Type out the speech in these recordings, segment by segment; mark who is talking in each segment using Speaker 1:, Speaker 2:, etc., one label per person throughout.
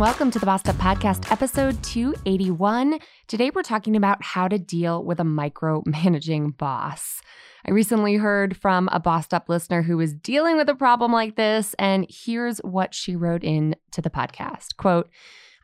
Speaker 1: Welcome to the Bossed Up Podcast, episode 281. Today, we're talking about how to deal with a micromanaging boss. I recently heard from a Bossed Up listener who was dealing with a problem like this, and here's what she wrote in to the podcast. Quote,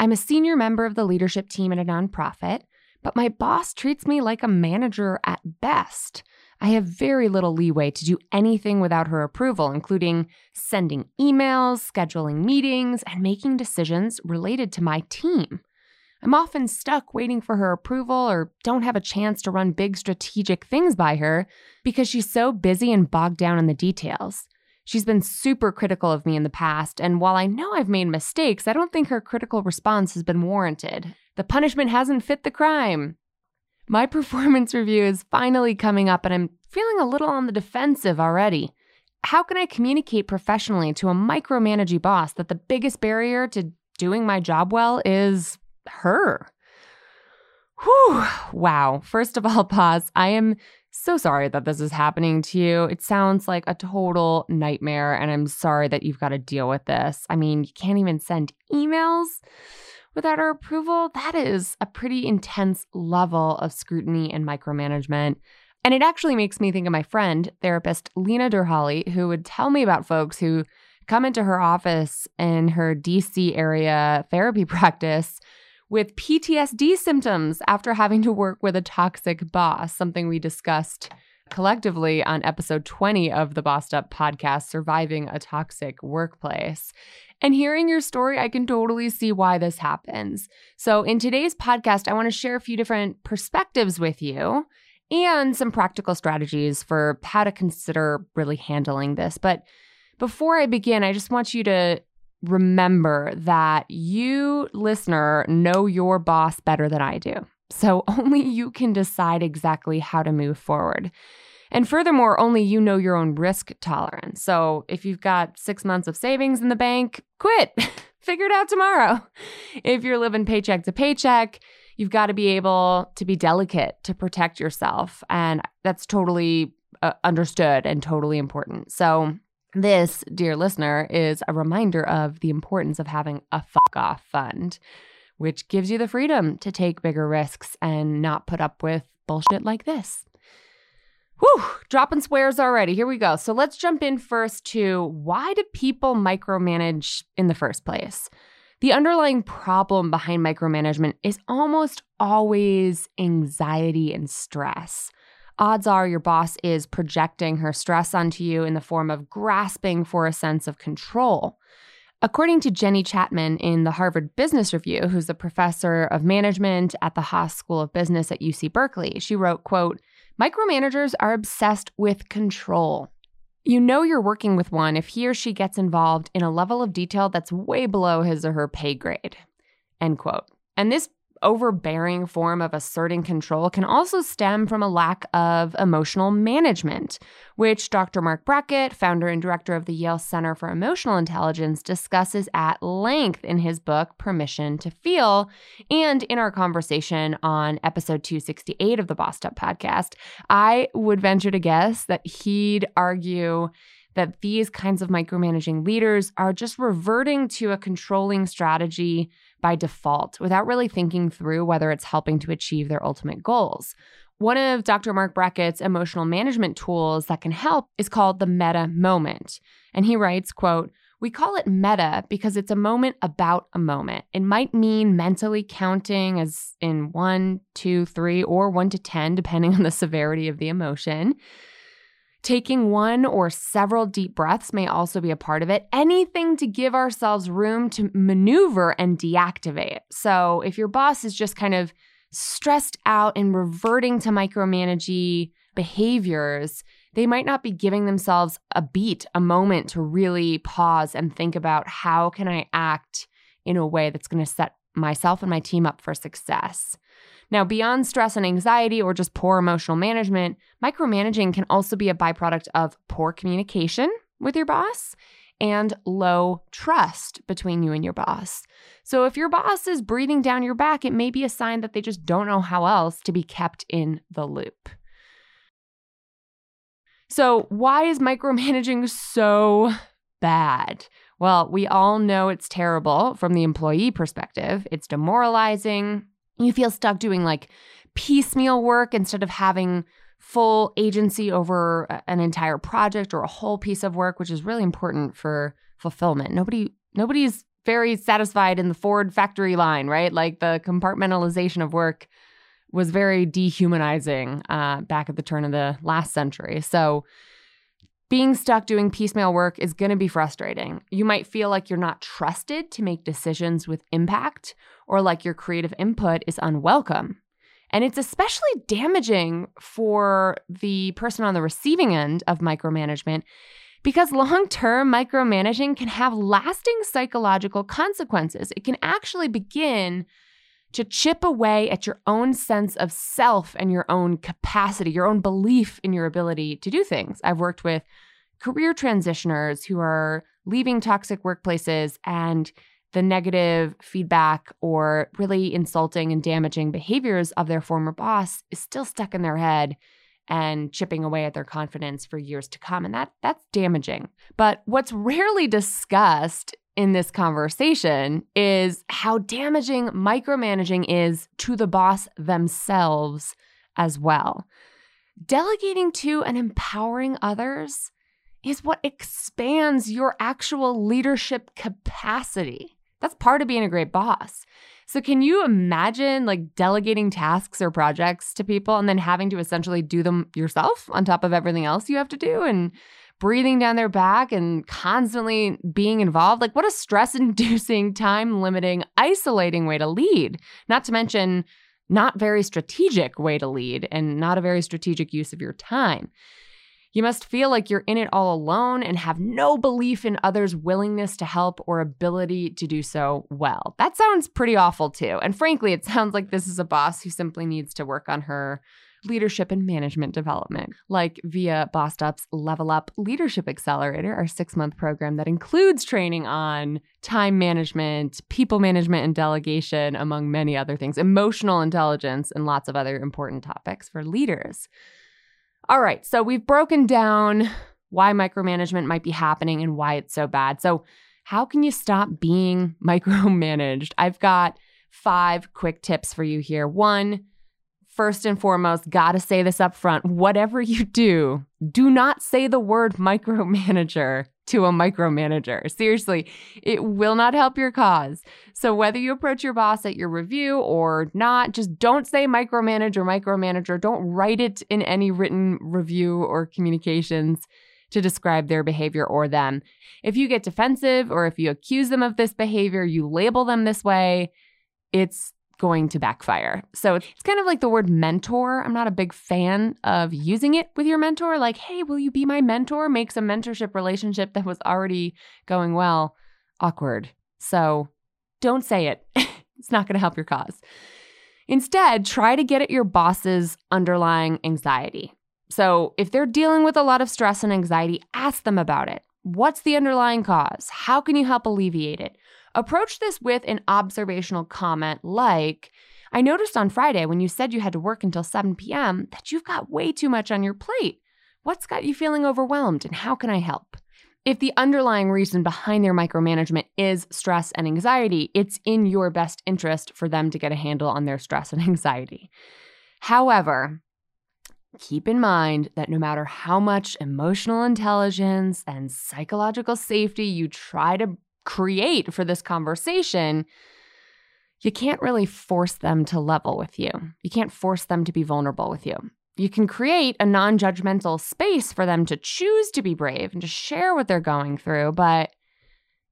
Speaker 1: I'm a senior member of the leadership team at a nonprofit, but my boss treats me like a manager at best. I have very little leeway to do anything without her approval, including sending emails, scheduling meetings, and making decisions related to my team. I'm often stuck waiting for her approval or don't have a chance to run big strategic things by her because she's so busy and bogged down in the details. She's been super critical of me in the past, and while I know I've made mistakes, I don't think her critical response has been warranted. The punishment hasn't fit the crime. My performance review is finally coming up, and I'm feeling a little on the defensive already. How can I communicate professionally to a micromanaging boss that the biggest barrier to doing my job well is her? Whew. Wow. First of all, pause. I am so sorry that this is happening to you. It sounds like a total nightmare, and I'm sorry that you've got to deal with this. I mean, you can't even send emails without our approval. That is a pretty intense level of scrutiny and micromanagement. And it actually makes me think of my friend, therapist Lena Derhally, who would tell me about folks who come into her office in her DC area therapy practice with PTSD symptoms after having to work with a toxic boss, something we discussed collectively on episode 20 of the Bossed Up podcast, Surviving a Toxic Workplace. And hearing your story, I can totally see why this happens. So, in today's podcast, I want to share a few different perspectives with you and some practical strategies for how to consider really handling this. But before I begin, I just want you to remember that you, listener, know your boss better than I do. So only you can decide exactly how to move forward. And furthermore, only you know your own risk tolerance. So if you've got six months of savings in the bank, quit. Figure it out tomorrow. If you're living paycheck to paycheck, you've got to be able to be delicate to protect yourself. And that's totally uh, understood and totally important. So this, dear listener, is a reminder of the importance of having a fuck off fund, which gives you the freedom to take bigger risks and not put up with bullshit like this. Whew, dropping swears already. Here we go. So let's jump in first to why do people micromanage in the first place? The underlying problem behind micromanagement is almost always anxiety and stress odds are your boss is projecting her stress onto you in the form of grasping for a sense of control. According to Jenny Chatman in the Harvard Business Review, who's a professor of management at the Haas School of Business at UC Berkeley, she wrote, quote, "Micromanagers are obsessed with control. You know you're working with one if he or she gets involved in a level of detail that's way below his or her pay grade." End quote. And this overbearing form of asserting control can also stem from a lack of emotional management, which Dr. Marc Brackett, founder and director of the Yale Center for Emotional Intelligence, discusses at length in his book, Permission to Feel, and in our conversation on episode 268 of the Bossed Up podcast. I would venture to guess that he'd argue that these kinds of micromanaging leaders are just reverting to a controlling strategy by default without really thinking through whether it's helping to achieve their ultimate goals. One of Dr. Marc Brackett's emotional management tools that can help is called the meta moment. And he writes, quote, we call it meta because it's a moment about a moment. It might mean mentally counting as in one, two, three, or one to 10, depending on the severity of the emotion. Taking one or several deep breaths may also be a part of it. Anything to give ourselves room to maneuver and deactivate. So, if your boss is just kind of stressed out and reverting to micromanaging behaviors, they might not be giving themselves a beat, a moment to really pause and think about how can I act in a way that's going to set myself and my team up for success. Now, beyond stress and anxiety or just poor emotional management, micromanaging can also be a byproduct of poor communication with your boss and low trust between you and your boss. So, if your boss is breathing down your back, it may be a sign that they just don't know how else to be kept in the loop. So, why is micromanaging so bad? Well, we all know it's terrible from the employee perspective. It's demoralizing, you feel stuck doing like piecemeal work instead of having full agency over an entire project or a whole piece of work, which is really important for fulfillment. Nobody nobody's very satisfied in the Ford factory line, right? Like the compartmentalization of work was very dehumanizing uh, back at the turn of the last century. So being stuck doing piecemeal work is going to be frustrating. You might feel like you're not trusted to make decisions with impact or like your creative input is unwelcome. And it's especially damaging for the person on the receiving end of micromanagement because long term micromanaging can have lasting psychological consequences. It can actually begin to chip away at your own sense of self and your own capacity, your own belief in your ability to do things. I've worked with career transitioners who are leaving toxic workplaces and the negative feedback or really insulting and damaging behaviors of their former boss is still stuck in their head and chipping away at their confidence for years to come and that that's damaging. But what's rarely discussed in this conversation is how damaging micromanaging is to the boss themselves as well. Delegating to and empowering others is what expands your actual leadership capacity. That's part of being a great boss. So, can you imagine like delegating tasks or projects to people and then having to essentially do them yourself on top of everything else you have to do and breathing down their back and constantly being involved? Like, what a stress inducing, time limiting, isolating way to lead. Not to mention, not very strategic way to lead and not a very strategic use of your time. You must feel like you're in it all alone and have no belief in others' willingness to help or ability to do so well. That sounds pretty awful too. And frankly, it sounds like this is a boss who simply needs to work on her leadership and management development, like via BossUp's Level Up Leadership Accelerator, our six month program that includes training on time management, people management, and delegation, among many other things, emotional intelligence, and lots of other important topics for leaders. All right, so we've broken down why micromanagement might be happening and why it's so bad. So, how can you stop being micromanaged? I've got five quick tips for you here. One, first and foremost, gotta say this up front whatever you do, do not say the word micromanager to a micromanager. Seriously, it will not help your cause. So, whether you approach your boss at your review or not, just don't say micromanage or micromanager. Don't write it in any written review or communications to describe their behavior or them. If you get defensive or if you accuse them of this behavior, you label them this way, it's going to backfire. So it's kind of like the word mentor. I'm not a big fan of using it with your mentor. Like, hey, will you be my mentor? Makes a mentorship relationship that was already going well awkward. So don't say it. it's not going to help your cause. Instead, try to get at your boss's underlying anxiety. So if they're dealing with a lot of stress and anxiety, ask them about it. What's the underlying cause? How can you help alleviate it? Approach this with an observational comment like, I noticed on Friday when you said you had to work until 7 p.m. that you've got way too much on your plate. What's got you feeling overwhelmed and how can I help? If the underlying reason behind their micromanagement is stress and anxiety, it's in your best interest for them to get a handle on their stress and anxiety. However, keep in mind that no matter how much emotional intelligence and psychological safety you try to create for this conversation, you can't really force them to level with you. You can't force them to be vulnerable with you. you can create a non judgmental space for them to choose to be brave and to share what they're going through. But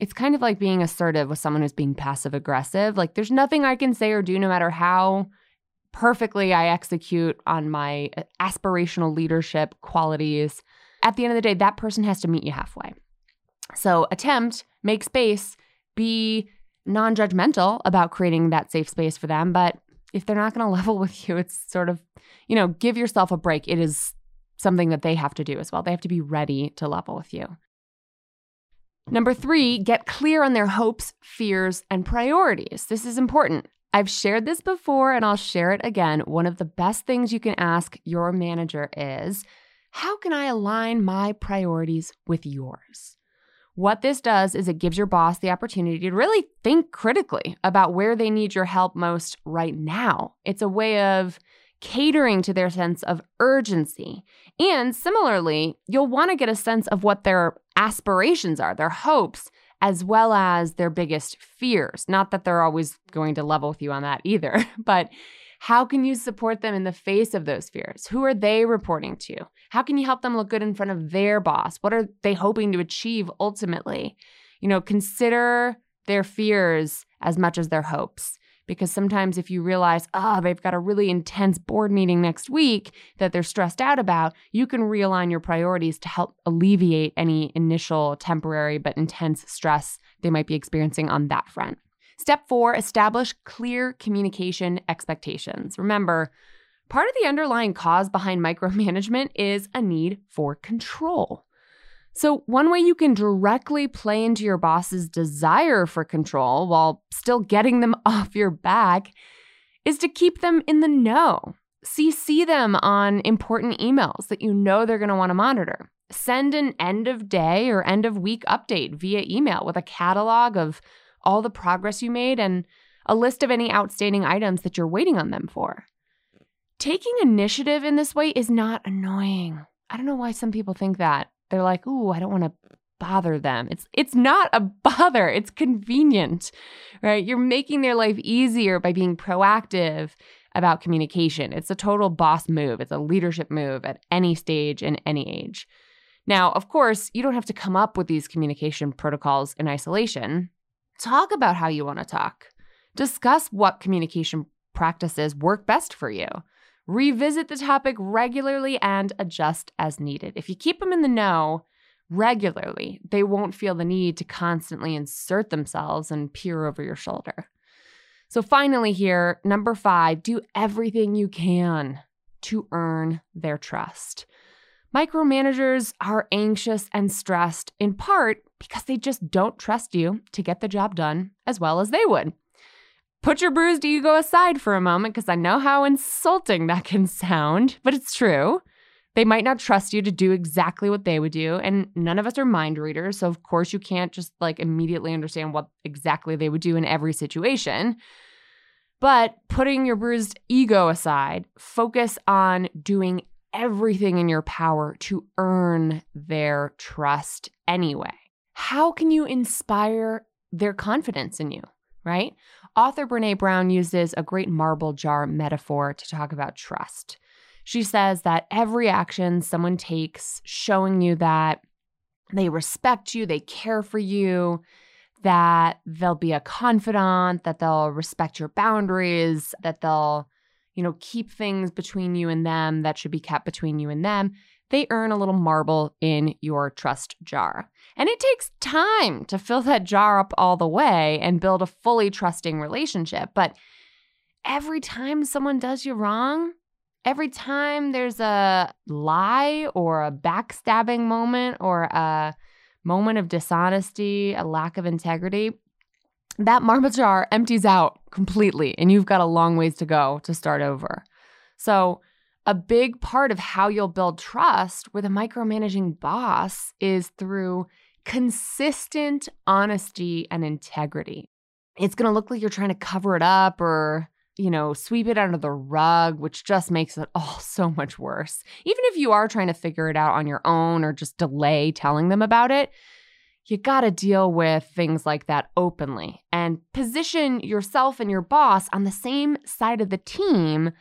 Speaker 1: it's kind of like being assertive with someone who's being passive aggressive. Like, there's nothing I can say or do, no matter how perfectly I execute on my uh, aspirational leadership qualities. At the end of the day, that person has to meet you halfway. So, attempt, make space, be non judgmental about creating that safe space for them. But if they're not going to level with you, it's sort of, you know, give yourself a break. It is something that they have to do as well. They have to be ready to level with you. Number three, get clear on their hopes, fears, and priorities. This is important. I've shared this before and I'll share it again. One of the best things you can ask your manager is How can I align my priorities with yours? What this does is it gives your boss the opportunity to really think critically about where they need your help most right now. It's a way of catering to their sense of urgency. And similarly, you'll want to get a sense of what their aspirations are, their hopes, as well as their biggest fears. Not that they're always going to level with you on that either, but how can you support them in the face of those fears? Who are they reporting to? How can you help them look good in front of their boss? What are they hoping to achieve ultimately? You know, consider their fears as much as their hopes. Because sometimes if you realize, oh, they've got a really intense board meeting next week that they're stressed out about, you can realign your priorities to help alleviate any initial temporary but intense stress they might be experiencing on that front. Step four, establish clear communication expectations. Remember, part of the underlying cause behind micromanagement is a need for control. So, one way you can directly play into your boss's desire for control while still getting them off your back is to keep them in the know. CC them on important emails that you know they're going to want to monitor. Send an end of day or end of week update via email with a catalog of all the progress you made, and a list of any outstanding items that you're waiting on them for. Taking initiative in this way is not annoying. I don't know why some people think that. They're like, "Ooh, I don't want to bother them." It's it's not a bother. It's convenient. Right? You're making their life easier by being proactive about communication. It's a total boss move. It's a leadership move at any stage and any age. Now, of course, you don't have to come up with these communication protocols in isolation. Talk about how you want to talk. Discuss what communication practices work best for you. Revisit the topic regularly and adjust as needed. If you keep them in the know regularly, they won't feel the need to constantly insert themselves and peer over your shoulder. So, finally, here, number five, do everything you can to earn their trust. Micromanagers are anxious and stressed in part because they just don't trust you to get the job done as well as they would. Put your bruised ego aside for a moment because I know how insulting that can sound, but it's true. They might not trust you to do exactly what they would do, and none of us are mind readers, so of course you can't just like immediately understand what exactly they would do in every situation. But putting your bruised ego aside, focus on doing everything in your power to earn their trust anyway. How can you inspire their confidence in you, right? Author Brene Brown uses a great marble jar metaphor to talk about trust. She says that every action someone takes showing you that they respect you, they care for you, that they'll be a confidant, that they'll respect your boundaries, that they'll, you know, keep things between you and them that should be kept between you and them they earn a little marble in your trust jar. And it takes time to fill that jar up all the way and build a fully trusting relationship. But every time someone does you wrong, every time there's a lie or a backstabbing moment or a moment of dishonesty, a lack of integrity, that marble jar empties out completely and you've got a long ways to go to start over. So, a big part of how you'll build trust with a micromanaging boss is through consistent honesty and integrity. It's going to look like you're trying to cover it up or, you know, sweep it under the rug, which just makes it all so much worse. Even if you are trying to figure it out on your own or just delay telling them about it, you got to deal with things like that openly and position yourself and your boss on the same side of the team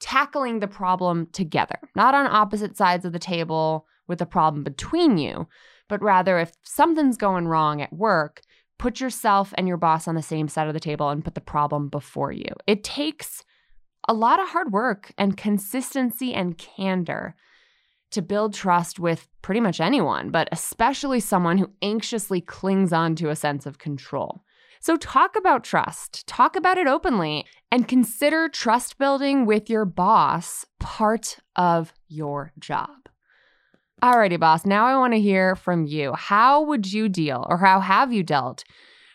Speaker 1: tackling the problem together, not on opposite sides of the table with the problem between you, but rather if something's going wrong at work, put yourself and your boss on the same side of the table and put the problem before you. It takes a lot of hard work and consistency and candor to build trust with pretty much anyone, but especially someone who anxiously clings on to a sense of control. So, talk about trust, talk about it openly, and consider trust building with your boss part of your job. Alrighty, boss, now I want to hear from you. How would you deal, or how have you dealt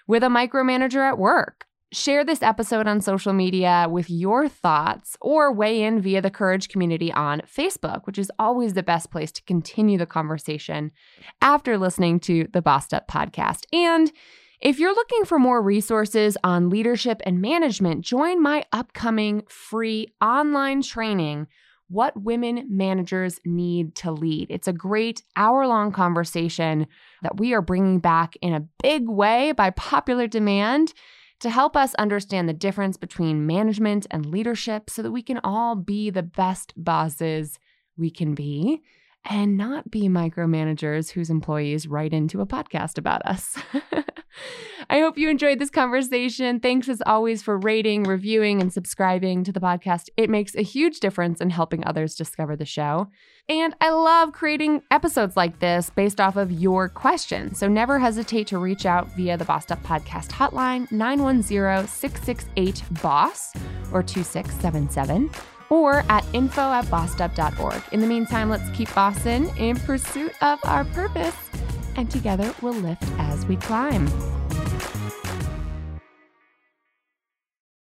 Speaker 1: with a micromanager at work? Share this episode on social media with your thoughts or weigh in via the Courage community on Facebook, which is always the best place to continue the conversation after listening to the Bossed Up podcast. And if you're looking for more resources on leadership and management, join my upcoming free online training. What women managers need to lead. It's a great hour long conversation that we are bringing back in a big way by popular demand to help us understand the difference between management and leadership so that we can all be the best bosses we can be and not be micromanagers whose employees write into a podcast about us. I hope you enjoyed this conversation. Thanks as always for rating, reviewing, and subscribing to the podcast. It makes a huge difference in helping others discover the show. And I love creating episodes like this based off of your questions. So never hesitate to reach out via the Bossed Up Podcast hotline, 910 668 BOSS or 2677 or at info at bossedup.org. In the meantime, let's keep bossing in pursuit of our purpose, and together we'll lift as we climb.